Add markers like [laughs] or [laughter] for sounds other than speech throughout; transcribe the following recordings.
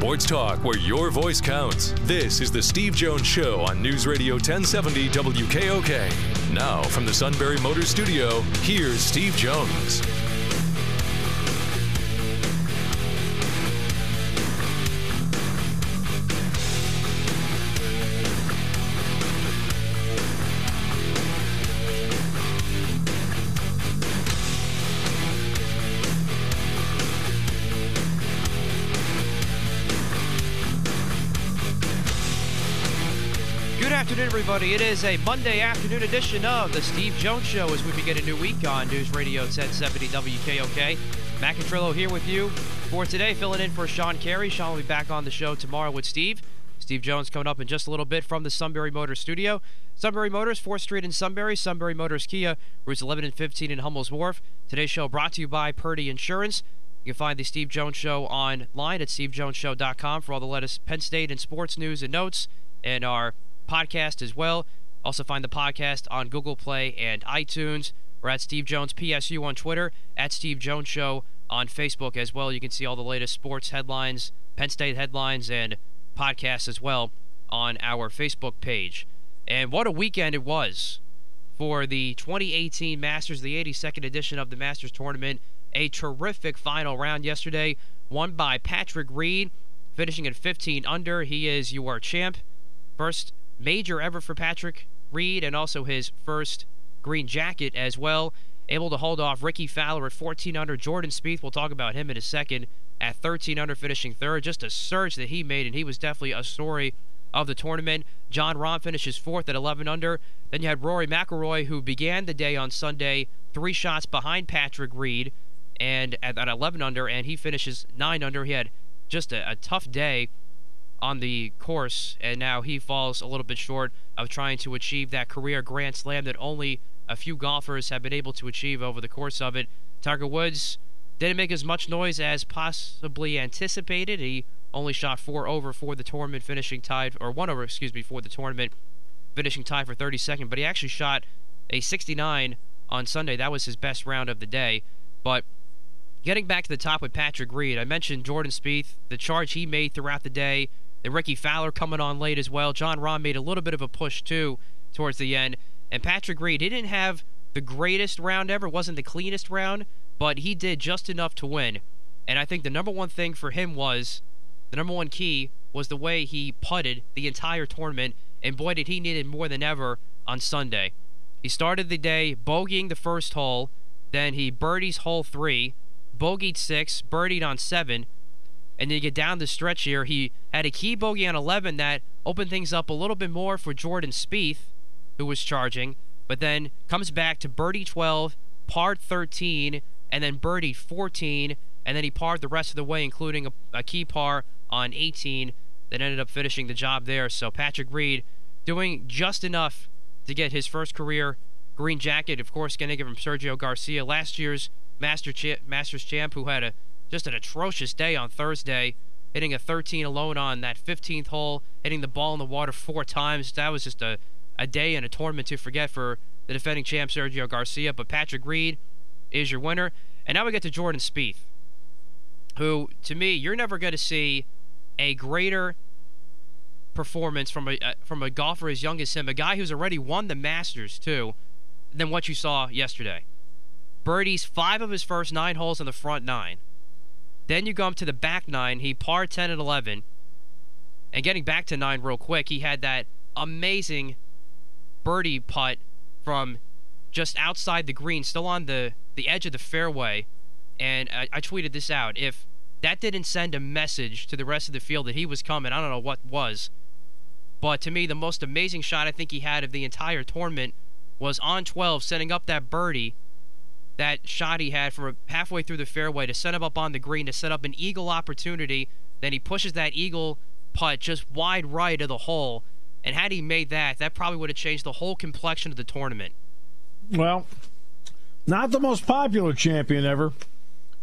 Sports talk where your voice counts. This is the Steve Jones Show on News Radio 1070 WKOK. Now, from the Sunbury Motor Studio, here's Steve Jones. Everybody. It is a Monday afternoon edition of the Steve Jones Show as we begin a new week on News Radio 1070 WKOK. Matt Contrillo here with you for today, filling in for Sean Carey. Sean will be back on the show tomorrow with Steve. Steve Jones coming up in just a little bit from the Sunbury Motors studio. Sunbury Motors, 4th Street in Sunbury. Sunbury Motors Kia, routes 11 and 15 in Hummel's Wharf. Today's show brought to you by Purdy Insurance. You can find the Steve Jones Show online at stevejonesshow.com for all the latest Penn State and sports news and notes and our podcast as well. Also find the podcast on Google Play and iTunes. We're at Steve Jones PSU on Twitter, at Steve Jones Show on Facebook as well. You can see all the latest sports headlines, Penn State headlines, and podcasts as well on our Facebook page. And what a weekend it was for the 2018 Masters, the 82nd edition of the Masters Tournament. A terrific final round yesterday, won by Patrick Reed, finishing at 15 under. He is your champ. First major ever for Patrick Reed, and also his first green jacket as well. Able to hold off Rickie Fowler at 14 under. Jordan Spieth, we'll talk about him in a second, at 13 under, finishing third. Just a surge that he made, and he was definitely a story of the tournament. Jon Rahm finishes fourth at 11 under. Then you had Rory McIlroy, who began the day on Sunday three shots behind Patrick Reed, and at, at 11 under, and he finishes nine under. He had just a, a tough day on the course, and now he falls a little bit short of trying to achieve that career Grand Slam that only a few golfers have been able to achieve over the course of it. Tiger Woods didn't make as much noise as possibly anticipated. He only shot four over for the tournament, finishing tied, or one over, excuse me, for the tournament, finishing tied for 32nd. But he actually shot a 69 on Sunday. That was his best round of the day. But getting back to the top with Patrick Reed, I mentioned Jordan Spieth, the charge he made throughout the day, the Rickie Fowler coming on late as well. Jon Rahm made a little bit of a push too towards the end. And Patrick Reed, he didn't have the greatest round ever, wasn't the cleanest round, but he did just enough to win. And I think the number one thing for him was the number one key was the way he putted the entire tournament, and boy did he need it more than ever on Sunday. He started the day bogeying the first hole, then he birdies hole three, bogeyed six, birdied on seven, and then you get down the stretch here. He had a key bogey on 11 that opened things up a little bit more for Jordan Spieth, who was charging, but then comes back to birdie 12, par 13, and then birdie 14, and then he parred the rest of the way, including a, a key par on 18 that ended up finishing the job there. So Patrick Reed doing just enough to get his first career green jacket. Of course, getting it from Sergio Garcia, last year's Master Masters champ, who had a just an atrocious day on Thursday, hitting a 13 alone on that 15th hole, hitting the ball in the water four times. That was just a, a day and a tournament to forget for the defending champ Sergio Garcia. But Patrick Reed is your winner. And now we get to Jordan Spieth, who, to me, you're never going to see a greater performance from a uh, from a golfer as young as him, a guy who's already won the Masters too, than what you saw yesterday. Birdies five of his first nine holes in the front nine. Then you go up to the back nine. He par 10 and 11. And getting back to nine real quick, he had that amazing birdie putt from just outside the green, still on the, the edge of the fairway. And I, I tweeted this out. If that didn't send a message to the rest of the field that he was coming, I don't know what was. But to me, the most amazing shot I think he had of the entire tournament was on 12, setting up that birdie that shot he had from halfway through the fairway to set him up on the green to set up an eagle opportunity. Then he pushes that eagle putt just wide right of the hole. And had he made that, that probably would have changed the whole complexion of the tournament. Well, Not the most popular champion ever.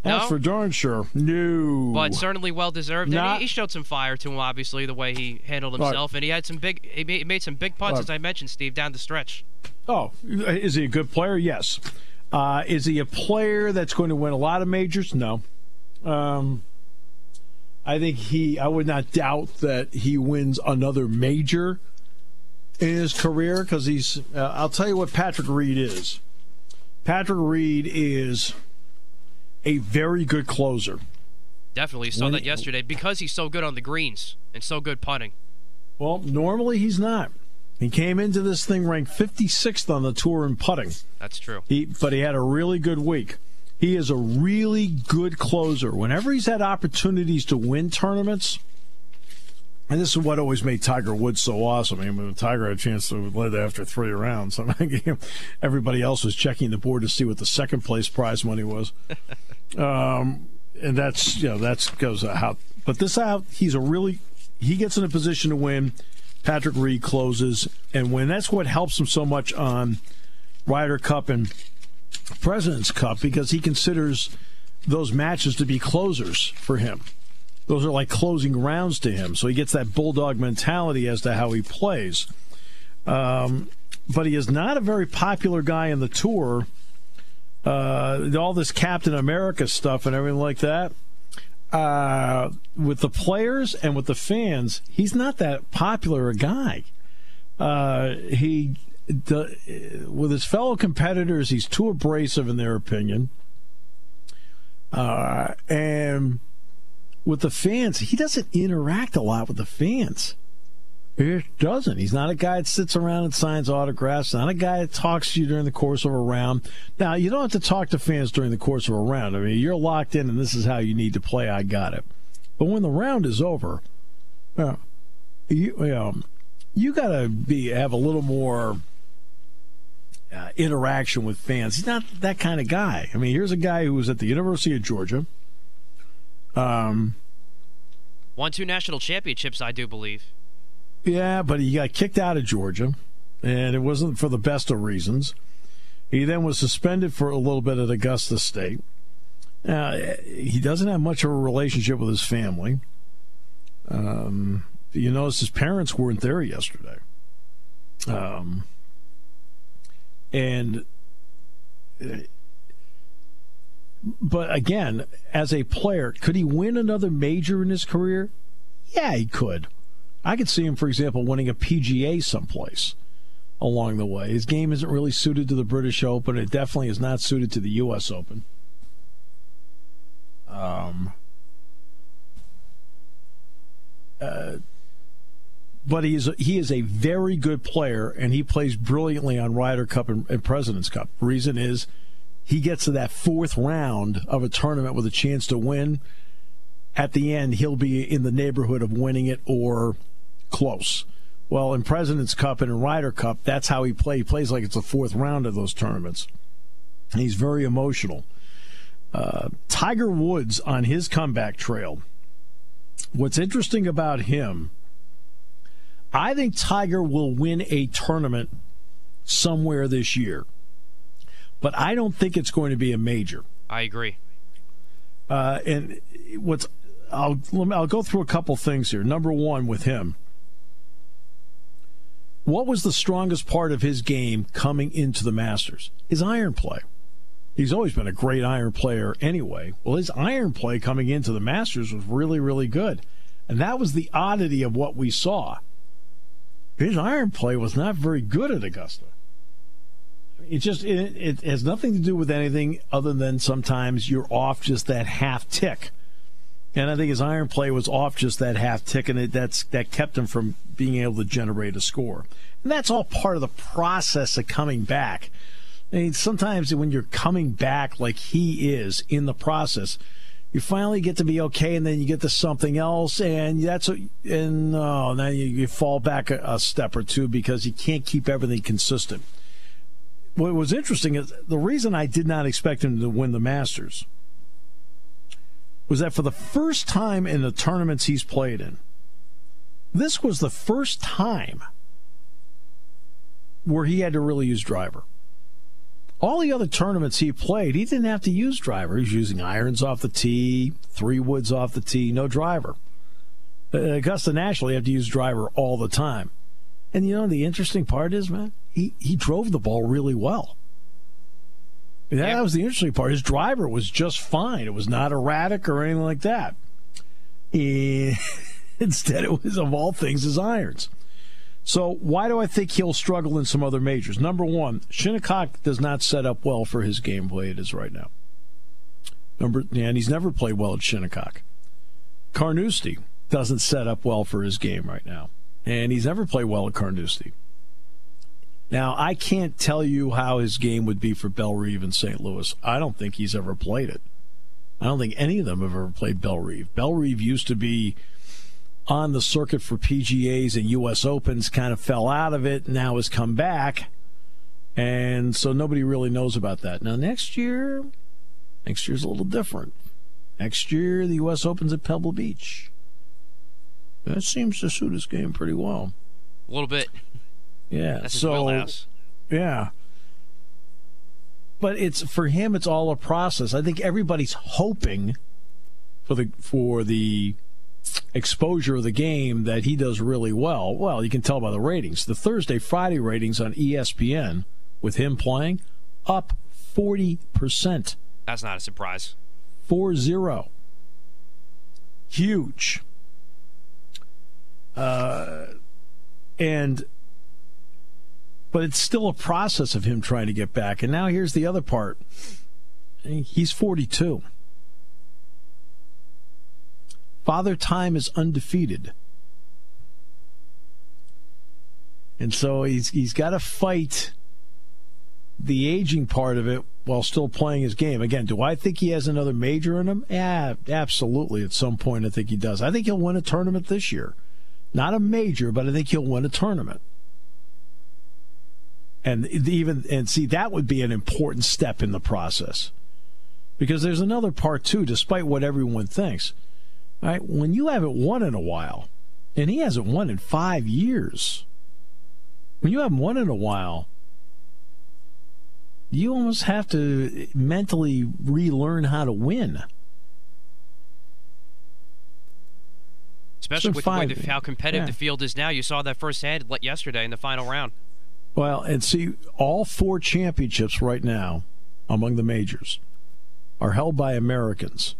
That's No? for darn sure. No. but certainly well deserved. Not- and he, he showed some fire to him, obviously, the way he handled himself, and he had some big. He made, some big putts, Look. as I mentioned, Steve, down the stretch. Oh, is he a good player? Yes. Uh, is he a player that's going to win a lot of majors? No. Um, I think he. I would not doubt that he wins another major in his career because he's. Uh, I'll tell you what Patrick Reed is. Patrick Reed is a very good closer. Definitely saw When that yesterday because he's so good on the greens and so good putting. Well, normally he's not. He came into this thing ranked 56th on the tour in putting. That's true. He, but he had a really good week. He is a really good closer. Whenever he's had opportunities to win tournaments, and this is what always made Tiger Woods so awesome. I mean, when Tiger had a chance to lead after three rounds, [laughs] I mean, everybody else was checking the board to see what the second place prize money was. [laughs] um, and that's you know that's goes how. But this out, he's a really he gets in a position to win. Patrick Reed closes and win. That's what helps him so much on Ryder Cup and President's Cup because he considers those matches to be closers for him. Those are like closing rounds to him. So he gets that bulldog mentality as to how he plays. Um, but he is not a very popular guy in the tour. Uh, all this Captain America stuff and everything like that. Uh, with the players and with the fans, he's not that popular a guy. Uh, he the, with his fellow competitors, he's too abrasive in their opinion. Uh, and with the fans, he doesn't interact a lot with the fans. He doesn't. He's not a guy that sits around and signs autographs. Not a guy that talks to you during the course of a round. Now, you don't have to talk to fans during the course of a round. I mean, you're locked in, and this is how you need to play. I got it. But when the round is over, uh, you, know, you got to be have a little more uh, interaction with fans. He's not that kind of guy. I mean, here's a guy who was at the University of Georgia. Um, Won two national championships, I do believe. Yeah, but he got kicked out of Georgia, and it wasn't for the best of reasons. He then was suspended for a little bit at Augusta State. Uh, he doesn't have much of a relationship with his family. Um, you notice his parents weren't there yesterday. Um, and uh, but again, as a player, could he win another major in his career? Yeah, he could. I could see him, for example, winning a PGA someplace along the way. His game isn't really suited to the British Open. It definitely is not suited to the U.S. Open. Um, uh, but he is he is a very good player, and he plays brilliantly on Ryder Cup and, and Presidents Cup. Reason is he gets to that fourth round of a tournament with a chance to win. At the end, he'll be in the neighborhood of winning it or close. Well, in Presidents Cup and in Ryder Cup, that's how he plays. He plays like it's the fourth round of those tournaments. And he's very emotional. Uh, Tiger Woods on his comeback trail. What's interesting about him, I think Tiger will win a tournament somewhere this year, but I don't think it's going to be a major. I agree. Uh, and what's I'll I'll go through a couple things here. Number one, with him, what was the strongest part of his game coming into the Masters? His iron play. He's always been a great iron player anyway. Well, his iron play coming into the Masters was really, really good. And that was the oddity of what we saw. His iron play was not very good at Augusta. It just it, it has nothing to do with anything other than sometimes you're off just that half tick. And I think his iron play was off just that half tick, and it, that's that kept him from being able to generate a score. And that's all part of the process of coming back. I mean, sometimes when you're coming back like he is in the process, you finally get to be okay, and then you get to something else, and that's a, and oh, now you, you fall back a, a step or two because you can't keep everything consistent. What was interesting is the reason I did not expect him to win the Masters was that for the first time in the tournaments he's played in, this was the first time where he had to really use driver. All the other tournaments he played, he didn't have to use driver. He was using irons off the tee, three woods off the tee, no driver. Uh, Augusta National, you have to use driver all the time. And you know, the interesting part is, man, he, he drove the ball really well. Yep. that was the interesting part. His driver was just fine. It was not erratic or anything like that. [laughs] Instead, it was, of all things, his irons. So why do I think he'll struggle in some other majors? Number one, Shinnecock does not set up well for his gameplay it is right now. Number and he's never played well at Shinnecock. Carnoustie doesn't set up well for his game right now. And he's never played well at Carnoustie. Now, I can't tell you how his game would be for Bellerive in St. Louis. I don't think he's ever played it. I don't think any of them have ever played Bellerive. Bellerive used to be on the circuit for PGAs and U.S. Opens, kind of fell out of it, now has come back. And so nobody really knows about that. Now, next year, next year's a little different. Next year, the U.S. Opens at Pebble Beach. That seems to suit his game pretty well. A little bit. Yeah. That's so, Yeah. But it's for him. It's all a process. I think everybody's hoping for the for the exposure of the game that he does really well. Well, you can tell by the ratings. The Thursday, Friday ratings on ESPN with him playing up 40%. That's not a surprise. 4 0. Huge. Uh, and but it's still a process of him trying to get back. And now here's the other part. He's 42. Father Time is undefeated. And so he's he's got to fight the aging part of it while still playing his game. Again, do I think he has another major in him? Yeah, absolutely. At some point, I think he does. I think he'll win a tournament this year. Not a major, but I think he'll win a tournament. And even and see that would be an important step in the process. Because there's another part too, despite what everyone thinks. Right? When you haven't won in a while, and he hasn't won in five years, when you haven't won in a while, you almost have to mentally relearn how to win. Especially with five, the, how competitive yeah. the field is now. You saw that firsthand yesterday in the final round. Well, and see, all four championships right now among the majors are held by Americans,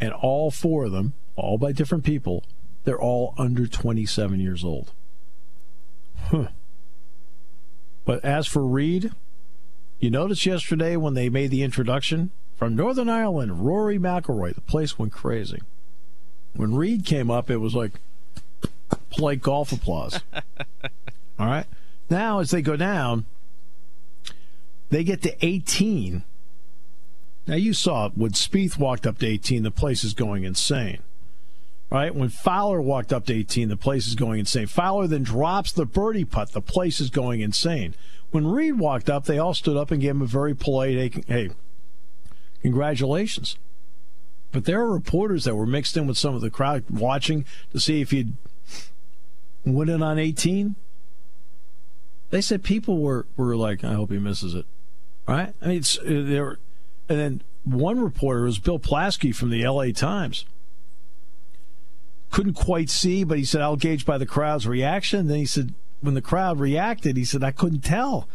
and all four of them all by different people. They're all under 27 years old. Huh. But as for Reed, you noticed yesterday when they made the introduction from Northern Ireland, Rory McIlroy, the place went crazy. When Reed came up, it was like polite golf applause. [laughs] all right. Now, as they go down, they get to 18. Now, you saw when Spieth walked up to 18, the place is going insane right? When Fowler walked up to 18, the place is going insane. Fowler then drops the birdie putt. The place is going insane. When Reed walked up, they all stood up and gave him a very polite, hey, congratulations. But there are reporters that were mixed in with some of the crowd watching to see if he'd win it on 18. They said people were, were like, I hope he misses it. Right? I mean, it's, uh, there, and then one reporter was Bill Plaschke from the LA Times couldn't quite see, but he said, I'll gauge by the crowd's reaction. Then he said, when the crowd reacted, he said, I couldn't tell.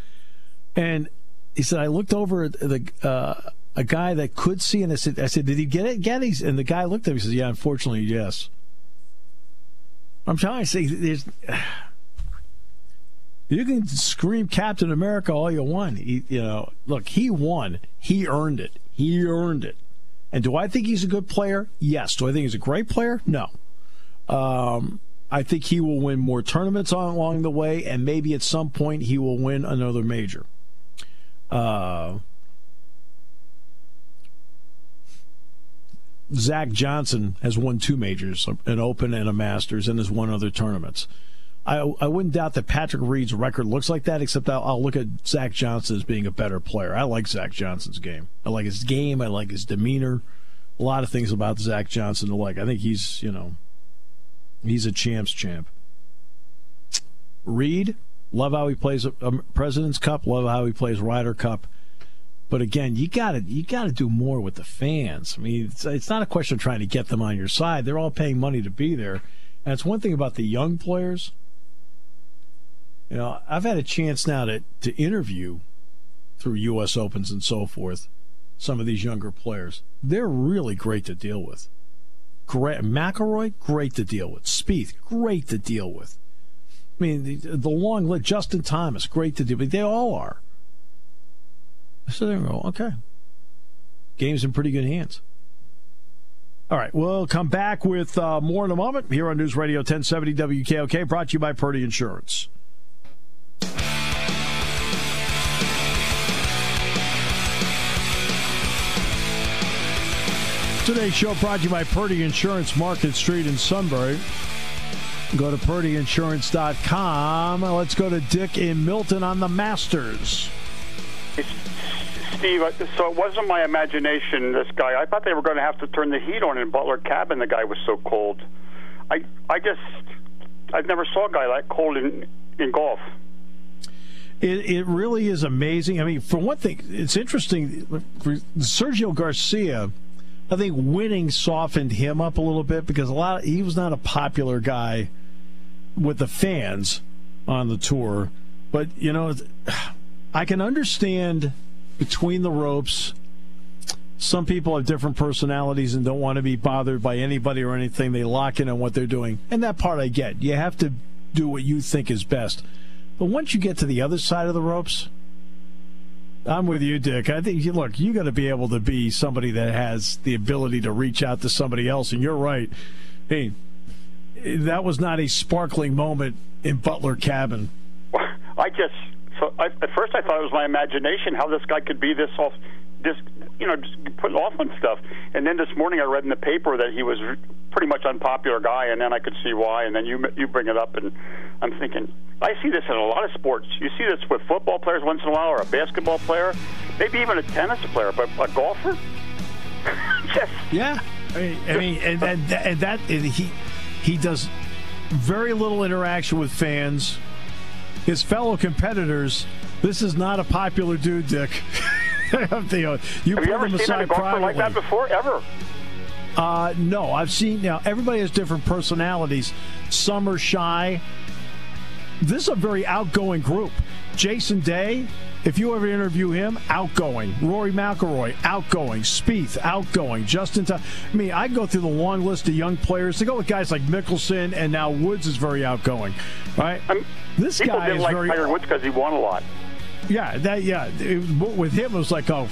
And he said, I looked over at the, uh, a guy that could see, and I said, I said, did he get it? Get it? And the guy looked at me and said, yeah, unfortunately, yes. I'm trying to say, there's, you can scream Captain America all you want. He, you know, look, he won. He earned it. He earned it. And do I think he's a good player? Yes. Do I think he's a great player? No. Um, I think he will win more tournaments along the way, and maybe at some point he will win another major. Uh, Zach Johnson has won two majors, an Open and a Masters, and has won other tournaments. I, I wouldn't doubt that Patrick Reed's record looks like that, except I'll, I'll, look at Zach Johnson as being a better player. I like Zach Johnson's game. I like his game. I like his demeanor. A lot of things about Zach Johnson to like. I think he's, you know, He's a champs champ. Reed, love how he plays a President's Cup. Love how he plays Ryder Cup. But again, you got to you got to do more with the fans. I mean, it's, it's not a question of trying to get them on your side. They're all paying money to be there, and it's one thing about the young players. You know, I've had a chance now to to interview through U.S. Opens and so forth some of these younger players. They're really great to deal with. Great McIlroy, great to deal with. Spieth, great to deal with. I mean, the, the long list. Justin Thomas, great to deal with. They all are. So there we go. Okay. Game's in pretty good hands. All right, we'll come back with uh, more in a moment here on News Radio 1070 WKOK, brought to you by Purdy Insurance. Today's show brought to you by Purdy Insurance, Market Street in Sunbury. Go to purdyinsurance.com. Let's go to Dick in Milton on the Masters. Steve, so it wasn't my imagination. This guy, I thought they were going to have to turn the heat on in Butler Cabin. The guy was so cold. I, I just, I've never saw a guy that cold in in golf. It, it really is amazing. I mean, for one thing, it's interesting. Sergio Garcia, I think winning softened him up a little bit because a lot of, he was not a popular guy with the fans on the tour. But you know, I can understand between the ropes. Some people have different personalities and don't want to be bothered by anybody or anything. They lock in on what they're doing. And that part I get. You have to do what you think is best. But once you get to the other side of the ropes, I'm with you, Dick. I think, look, you got to be able to be somebody that has the ability to reach out to somebody else. And you're right. Hey, that was not a sparkling moment in Butler Cabin. [laughs] I just so I, at first I thought it was my imagination how this guy could be this off, this you know, just put off on stuff. And then this morning I read in the paper that he was pretty much unpopular guy, and then I could see why. And then you you bring it up, and I'm thinking I see this in a lot of sports. You see this with football players once in a while, or a basketball player, maybe even a tennis player, but a golfer. [laughs] Just yeah. I mean, I mean, and, that, and that and he he does very little interaction with fans his fellow competitors. This is not a popular dude, Dick. [laughs] [laughs] you Have you ever seen a golfer like that before? Ever? Uh, no, I've seen now. Everybody has different personalities. Some are shy. This is a very outgoing group. Jason Day, if you ever interview him, outgoing. Rory McIlroy, outgoing. Spieth, outgoing. Justin, T- I mean, I go through the long list of young players. To go with guys like Mickelson, and now Woods is very outgoing, right? I'm, this guy is like very. Tiger Woods because he won a lot. Yeah, that yeah. It, with him, it was like, oh,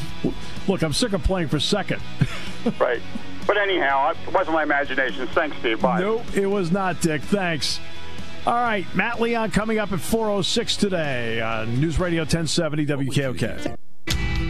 look, I'm sick of playing for second. [laughs] right. But anyhow, it wasn't my imagination. Thanks, Steve. Bye. No, it was not, Dick. Thanks. All right, Matt Leon coming up at 4.06 today on News Radio 1070 WKOK.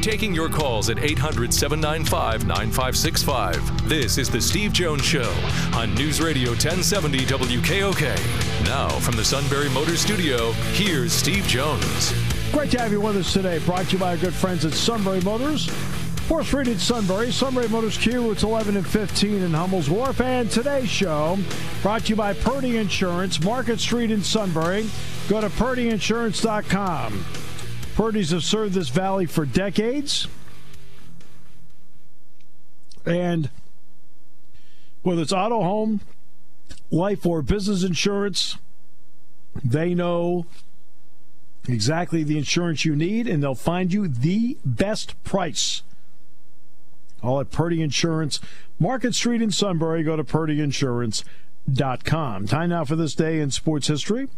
Taking your calls at 800 795 9565. This is The Steve Jones Show on News Radio 1070 WKOK. Now, from the Sunbury Motor Studio, here's Steve Jones. Great to have you with us today. Brought to you by our good friends at Sunbury Motors. 4th Street in Sunbury, Sunbury Motors Kia. It's 11 and 15 in Hummel's Wharf. And today's show brought to you by Purdy Insurance, Market Street in Sunbury. Go to purdyinsurance.com. Purdy's have served this valley for decades. And whether it's auto, home, life, or business insurance, they know exactly the insurance you need and they'll find you the best price. All at Purdy Insurance, Market Street in Sunbury. Go to purdyinsurance.com. Time now for this day in sports history.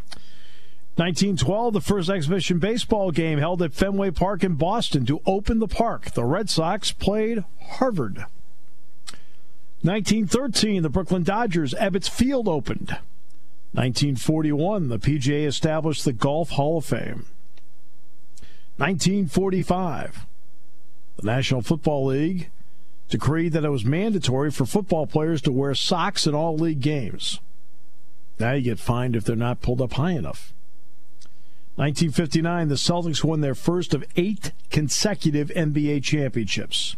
1912, the first exhibition baseball game held at Fenway Park in Boston to open the park. The Red Sox played Harvard. 1913, the Brooklyn Dodgers Ebbets Field opened. 1941, the PGA established the Golf Hall of Fame. 1945, the National Football League decreed that it was mandatory for football players to wear socks in all league games. Now you get fined if they're not pulled up high enough. 1959, the Celtics won their first of eight consecutive NBA championships.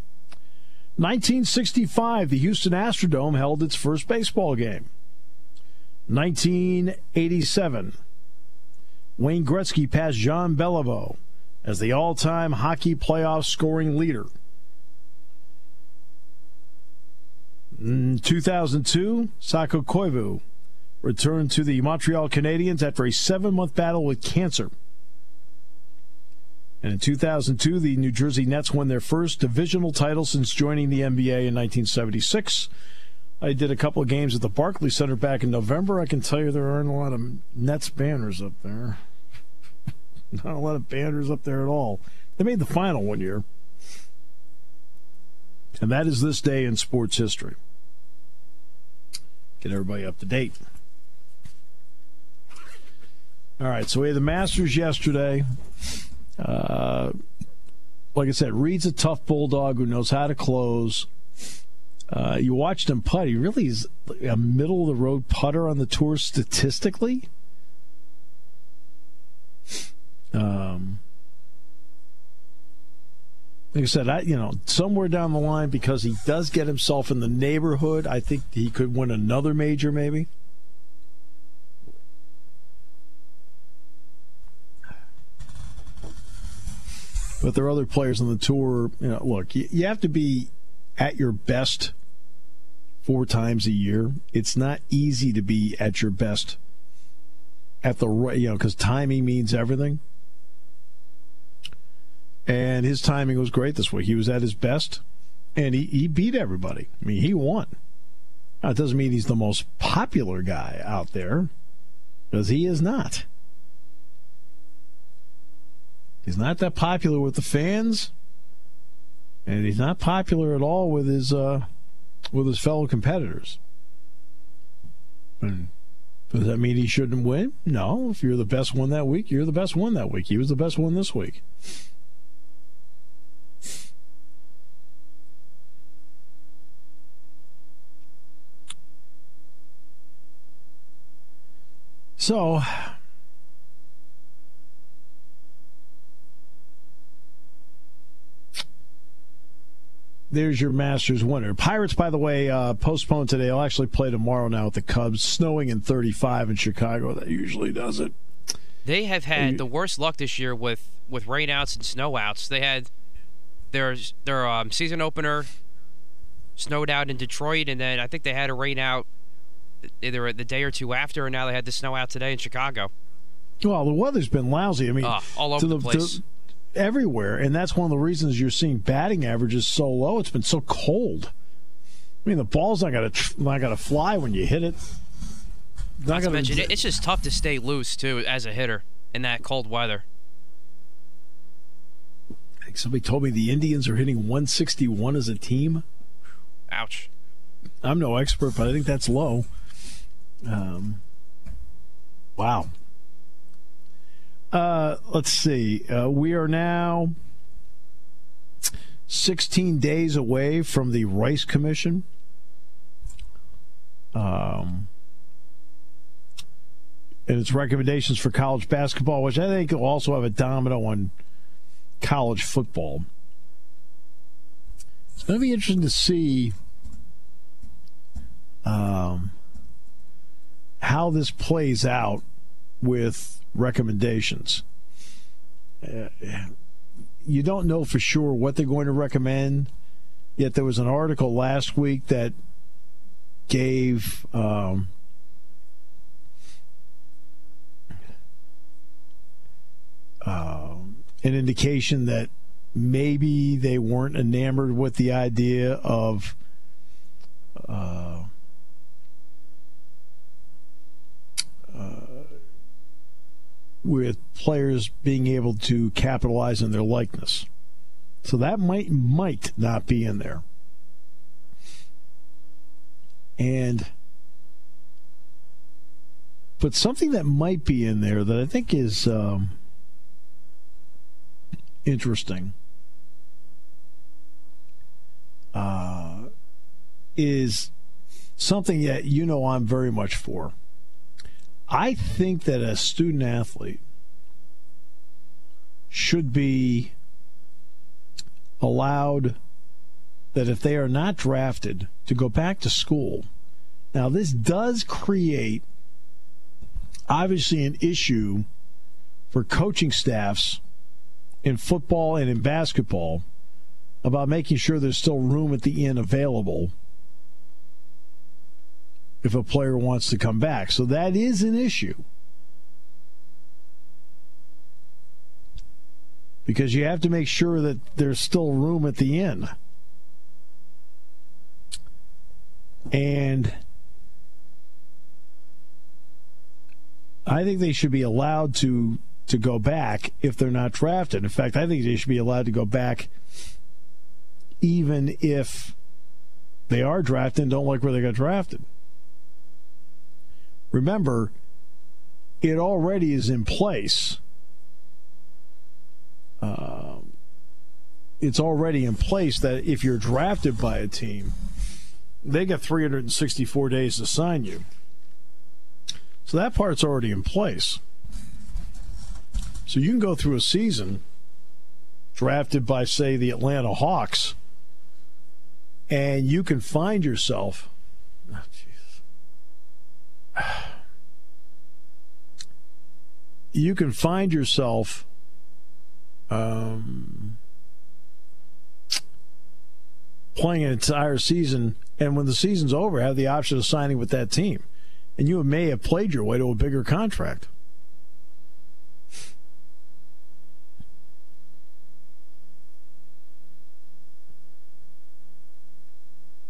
1965, the Houston Astrodome held its first baseball game. 1987, Wayne Gretzky passed Jean Beliveau as the all time hockey playoff scoring leader. In 2002, Saku Koivu returned to the Montreal Canadiens after a seven month battle with cancer. And in 2002, the New Jersey Nets won their first divisional title since joining the NBA in 1976. I did a couple of games at the Barclays Center back in November. I can tell you there aren't a lot of Nets banners up there. [laughs] Not a lot of banners up there at all. They made the final one year. And that is this day in sports history. Get everybody up to date. All right, so we had the Masters yesterday. Uh, like I said, Reed's a tough bulldog who knows how to close. Uh, you watched him putt. He really is a middle of the road putter on the tour statistically. Um, like I said, I you know somewhere down the line because he does get himself in the neighborhood. I think he could win another major, maybe. But there are other players on the tour. You know, look, you, you have to be at your best four times a year. It's not easy to be at your best at the right, you know, because timing means everything. And his timing was great this week. He was at his best, and he, he beat everybody. I mean, he won. It doesn't mean he's the most popular guy out there, because he is not. He's not that popular with the fans, and he's not popular at all with his uh, with his fellow competitors. And does that mean he shouldn't win? No. If you're the best one that week, you're the best one that week. He was the best one this week. So, there's your Masters winner. Pirates, by the way, uh, postponed today. They'll actually play tomorrow now with the Cubs. Snowing in 35 in Chicago. That usually does it. They have had the worst luck this year with with rainouts and snowouts. They had their their um, season opener snowed out in Detroit, and then I think they had a rain out either the day or two after, and now they had the snow out today in Chicago. Well, the weather's been lousy. I mean, uh, all over the, the place. To, everywhere, and that's one of the reasons you're seeing batting averages so low. It's been so cold. I mean, the ball's not gonna not gonna fly when you hit it. Not, not to mention, it's just tough to stay loose too as a hitter in that cold weather. I think somebody told me the Indians are hitting 161 as a team. Ouch. I'm no expert, but I think that's low. Um, wow. Uh, let's see. Uh, we are now 16 days away from the Rice Commission. Um, and its recommendations for college basketball, which I think will also have a domino on college football. It's going to be interesting to see um, how this plays out with recommendations. Uh, you don't know for sure what they're going to recommend. Yet there was an article last week that gave um, uh, an indication that maybe they weren't enamored with the idea of uh, with players being able to capitalize on their likeness. So that might might not be in there. And but something that might be in there that I think is um, interesting uh, is something that you know I'm very much for. I think that a student athlete should be allowed that if they are not drafted to go back to school. Now, this does create obviously an issue for coaching staffs in football and in basketball about making sure there's still room at the inn available if a player wants to come back. So that is an issue. Because you have to make sure that there's still room at the inn. And I think they should be allowed to to go back if they're not drafted. In fact, I think they should be allowed to go back even if they are drafted and don't like where they got drafted. Remember, it already is in place. Uh, it's already in place that if you're drafted by a team, they got 364 days to sign you. So that part's already in place. So you can go through a season drafted by, say, the Atlanta Hawks, and you can find yourself. You can find yourself um, playing an entire season, and when the season's over, have the option of signing with that team. And you may have played your way to a bigger contract.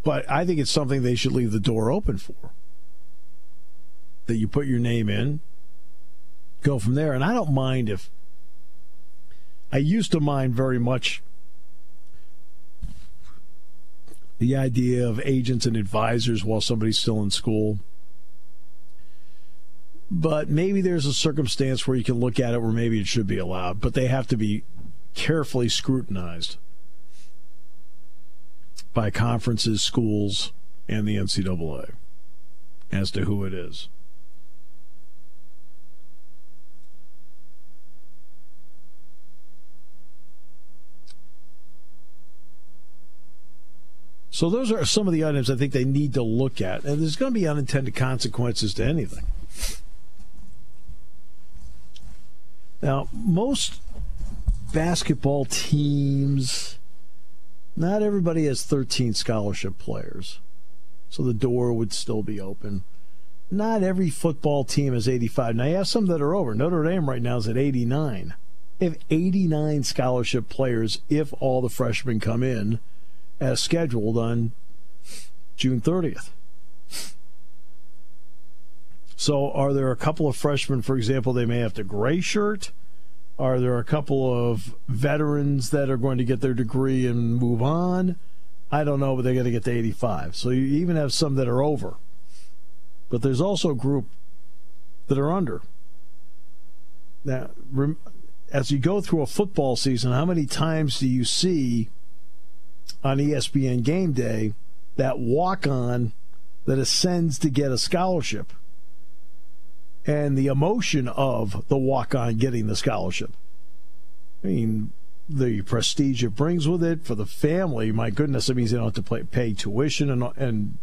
But I think it's something they should leave the door open for. That you put your name in, go from there. And I don't mind if. I used to mind very much the idea of agents and advisors while somebody's still in school. But maybe there's a circumstance where you can look at it where maybe it should be allowed, but they have to be carefully scrutinized by conferences, schools, and the NCAA as to who it is. So those are some of the items I think they need to look at. And there's going to be unintended consequences to anything. Now, most basketball teams not everybody has 13 scholarship players, so the door would still be open. Not every football team is 85. Now, you have some that are over. Notre Dame right now is at 89. They have 89 scholarship players if all the freshmen come in as scheduled on June 30th. So, are there a couple of freshmen, for example, they may have to gray shirt? Are there a couple of veterans that are going to get their degree and move on? I don't know, but they're going to get to 85. So you even have some that are over. But there's also a group that are under. Now, as you go through a football season, how many times do you see on ESPN game day that walk on that ascends to get a scholarship? and the emotion of the walk on getting the scholarship. I mean, the prestige it brings with it for the family. My goodness, it means they don't have to pay, tuition and, and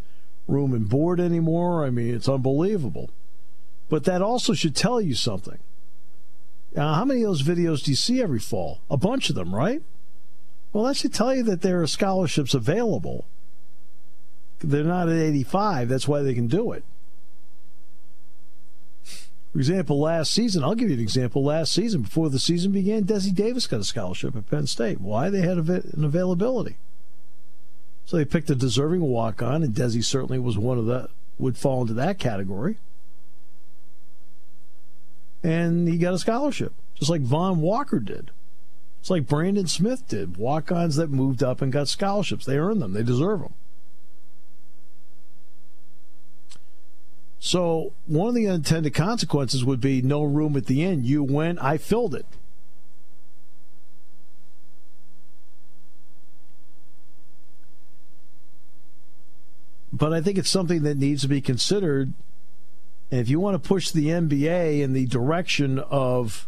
room and board anymore. I mean, it's unbelievable. But that also should tell you something. Now, how many of those videos do you see every fall? A bunch of them, right? Well, that should tell you that there are scholarships available. They're not at 85. That's why they can do it. For example, last season, I'll give you an example. Last season, before the season began, Desi Davis got a scholarship at Penn State. Why? They had an availability. So they picked a deserving walk on, and Desi certainly was one of the, would fall into that category. And he got a scholarship, just like Von Walker did. It's like Brandon Smith did. Walk ons that moved up and got scholarships. They earned them, they deserve them. So one of the unintended consequences would be no room at the end. You went, I filled it. But I think it's something that needs to be considered. And if you want to push the NBA in the direction of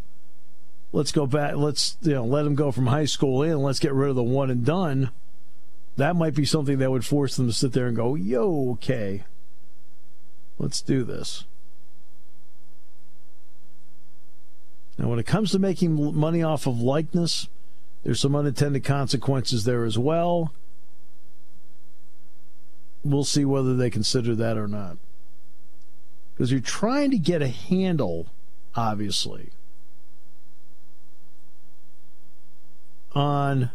let's go back, let's you know let them go from high school in, let's get rid of the one and done. That might be something that would force them to sit there and go, "Yo, okay, Let's do this. Now, when it comes to making money off of likeness, There's some unintended consequences there as well. We'll see whether they consider that or not. Because you're trying to get a handle, obviously, on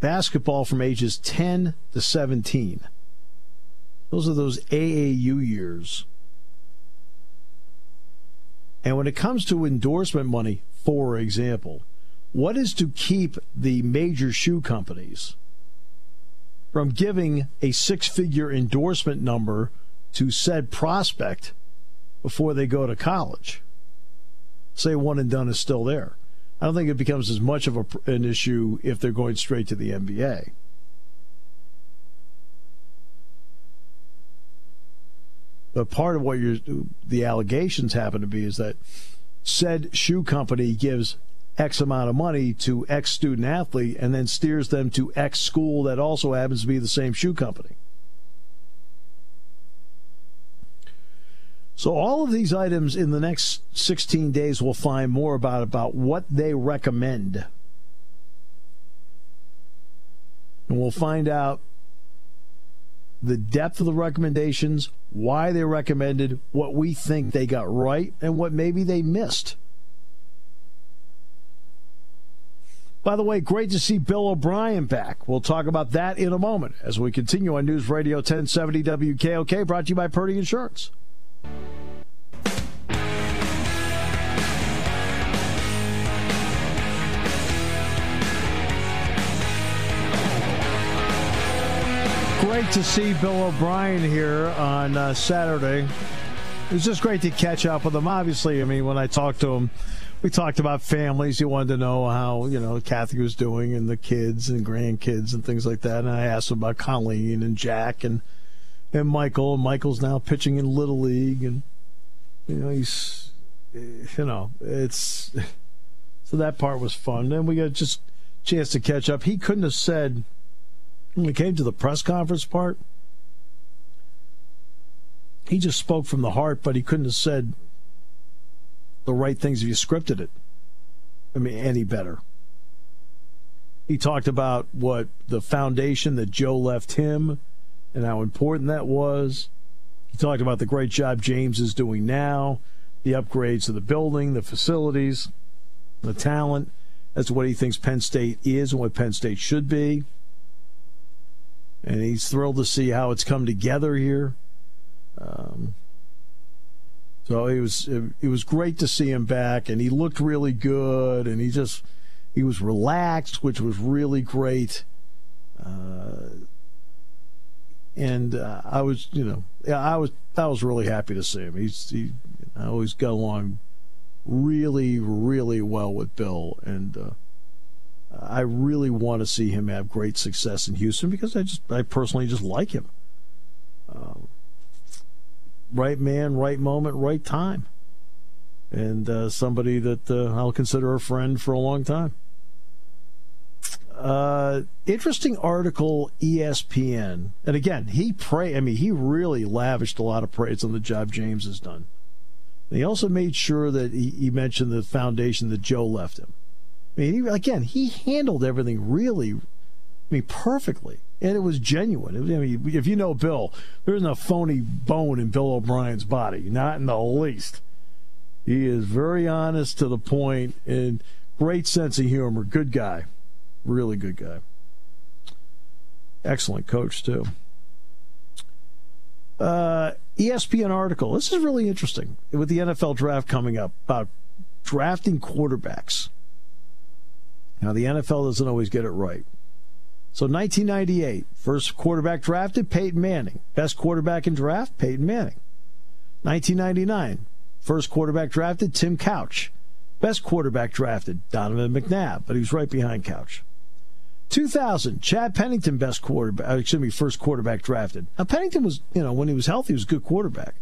basketball from ages 10 to 17. Those are those AAU years. And when it comes to endorsement money, for example, what is to keep the major shoe companies from giving a six figure endorsement number to said prospect before they go to college? Say one and done is still there. I don't think it becomes as much of a, an issue if they're going straight to the NBA. But part of what the allegations happen to be is that said shoe company gives X amount of money to X student athlete and then steers them to X school that also happens to be the same shoe company. So all of these items in the next 16 days we'll find more about about what they recommend. And we'll find out the depth of the recommendations, why they recommended, what we think they got right, and what maybe they missed. By the way, great to see Bill O'Brien back. We'll talk about that in a moment as we continue on News Radio 1070 WKOK, brought to you by Purdy Insurance. Great to see Bill O'Brien here on uh, Saturday. It was just great to catch up with him. Obviously, I mean, when I talked to him, we talked about families. He wanted to know how you know Kathy was doing and the kids and grandkids and things like that. And I asked him about Colleen and Jack and and Michael. Michael's now pitching in Little League, and you know he's you know it's [laughs] so that part was fun. Then we got just chance to catch up. He couldn't have said when we came to the press conference part, he just spoke from the heart, but he couldn't have said the right things if you scripted it. I mean, any better. He talked about what the foundation that Joe left him and how important that was. He talked about the great job James is doing now, the upgrades to the building, the facilities, the talent. That's what he thinks Penn State is and what Penn State should be and he's thrilled to see how it's come together here. Um, so it was it, was great to see him back, and he looked really good, and he just he was relaxed, which was really great. Uh, and uh, I was, you know, yeah, I was I was really happy to see him. He's he I always got along really really well with Bill, and uh, I really want to see him have great success in Houston because I just I personally just like him. Um, right man, right moment, right time, and uh, somebody that uh, I'll consider a friend for a long time. Uh, interesting article, ESPN, and again, he pray. I mean, he really lavished a lot of praise on the job James has done. And he also made sure that he, he mentioned the foundation that Joe left him. I mean, he, again, he handled everything really, I mean, perfectly, and it was genuine. It I mean, if you know Bill, there isn't a phony bone in Bill O'Brien's body, not in the least. He is very honest to the point and great sense of humor. Good guy, really good guy. Excellent coach too. Uh, ESPN article. This is really interesting with the NFL draft coming up about drafting quarterbacks. Now, the NFL doesn't always get it right. So, 1998, first quarterback drafted, Peyton Manning. Best quarterback in draft, Peyton Manning. 1999, first quarterback drafted, Tim Couch. Best quarterback drafted, Donovan McNabb, but he was right behind Couch. 2000, Chad Pennington, best quarterback, uh, excuse me, first quarterback drafted. Now, Pennington was, you know, when he was healthy, he was a good quarterback.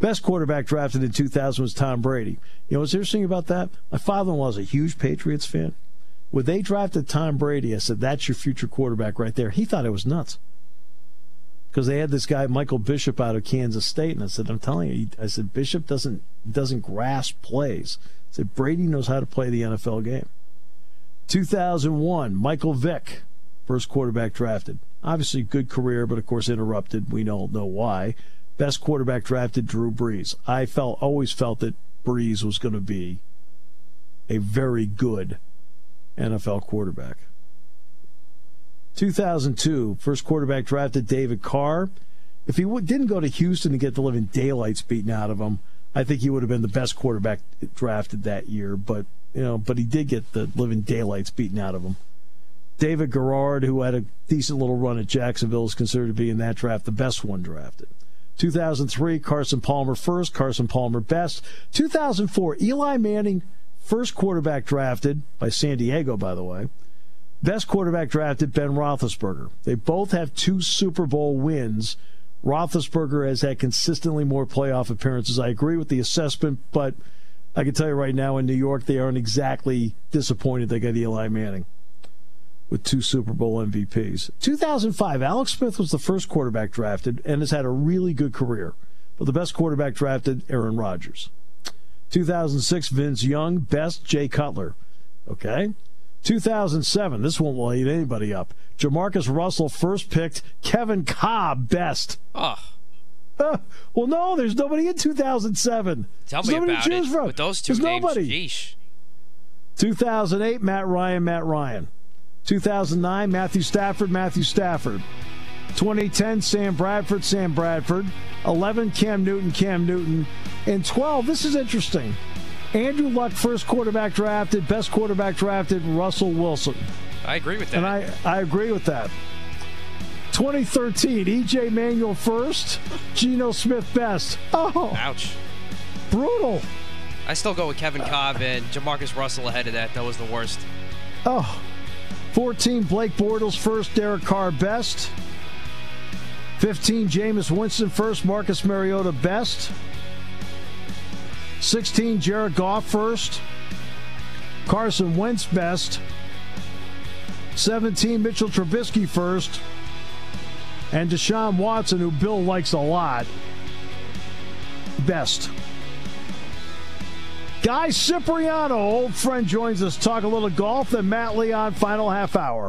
Best quarterback drafted in 2000 was Tom Brady. You know what's interesting about that? My father in law is a huge Patriots fan. When they drafted Tom Brady, I said, that's your future quarterback right there. He thought it was nuts. because they had this guy Michael Bishop out of Kansas State, and I said, "I'm telling you," I said, "Bishop doesn't doesn't grasp plays." I said, "Brady knows how to play the NFL game." 2001, Michael Vick, first quarterback drafted. Obviously, good career, but of course interrupted. We don't know why. Best quarterback drafted, Drew Brees. I felt always felt that Brees was going to be a very good NFL quarterback. 2002, first quarterback drafted David Carr. If he didn't go to Houston and get the living daylights beaten out of him, I think he would have been the best quarterback drafted that year. But you know, but he did get the living daylights beaten out of him. David Garrard, who had a decent little run at Jacksonville, is considered to be in that draft the best one drafted. 2003, Carson Palmer first, Carson Palmer best. 2004, Eli Manning, first quarterback drafted by San Diego, by the way. Best quarterback drafted, Ben Roethlisberger. They both have two Super Bowl wins. Roethlisberger has had consistently more playoff appearances. I agree with the assessment, but I can tell you right now in New York, they aren't exactly disappointed they got Eli Manning with two Super Bowl MVPs. 2005, Alex Smith was the first quarterback drafted and has had a really good career. But the best quarterback drafted, Aaron Rodgers. 2006, Vince Young, best, Jay Cutler. Okay. 2007, this won't light anybody up. Jamarcus Russell first picked, Kevin Kolb best. Oh. Uh, [laughs] well, no, there's nobody in 2007. Tell there's me nobody about to choose it. from. With those two there's names, nobody. Geesh. 2008, Matt Ryan, Matt Ryan. 2009, Matthew Stafford, Matthew Stafford. 2010, Sam Bradford, Sam Bradford. 11, Cam Newton, Cam Newton. And 12, this is interesting. Andrew Luck, first quarterback drafted, best quarterback drafted, Russell Wilson. I agree with that. And I, I agree with that. 2013, EJ Manuel first, Geno Smith best. Oh, Ouch. brutal. I still go with Kevin Kolb and Jamarcus Russell ahead of that. That was the worst. Oh. 14, Blake Bortles first, Derek Carr best. 15, Jameis Winston first, Marcus Mariota best. 16, Jared Goff first, Carson Wentz best. 17, Mitchell Trubisky first. And Deshaun Watson, who Bill likes a lot, best. Guy Cipriano, old friend, joins us. Talk a little golf. Then Matt Leon, final half hour.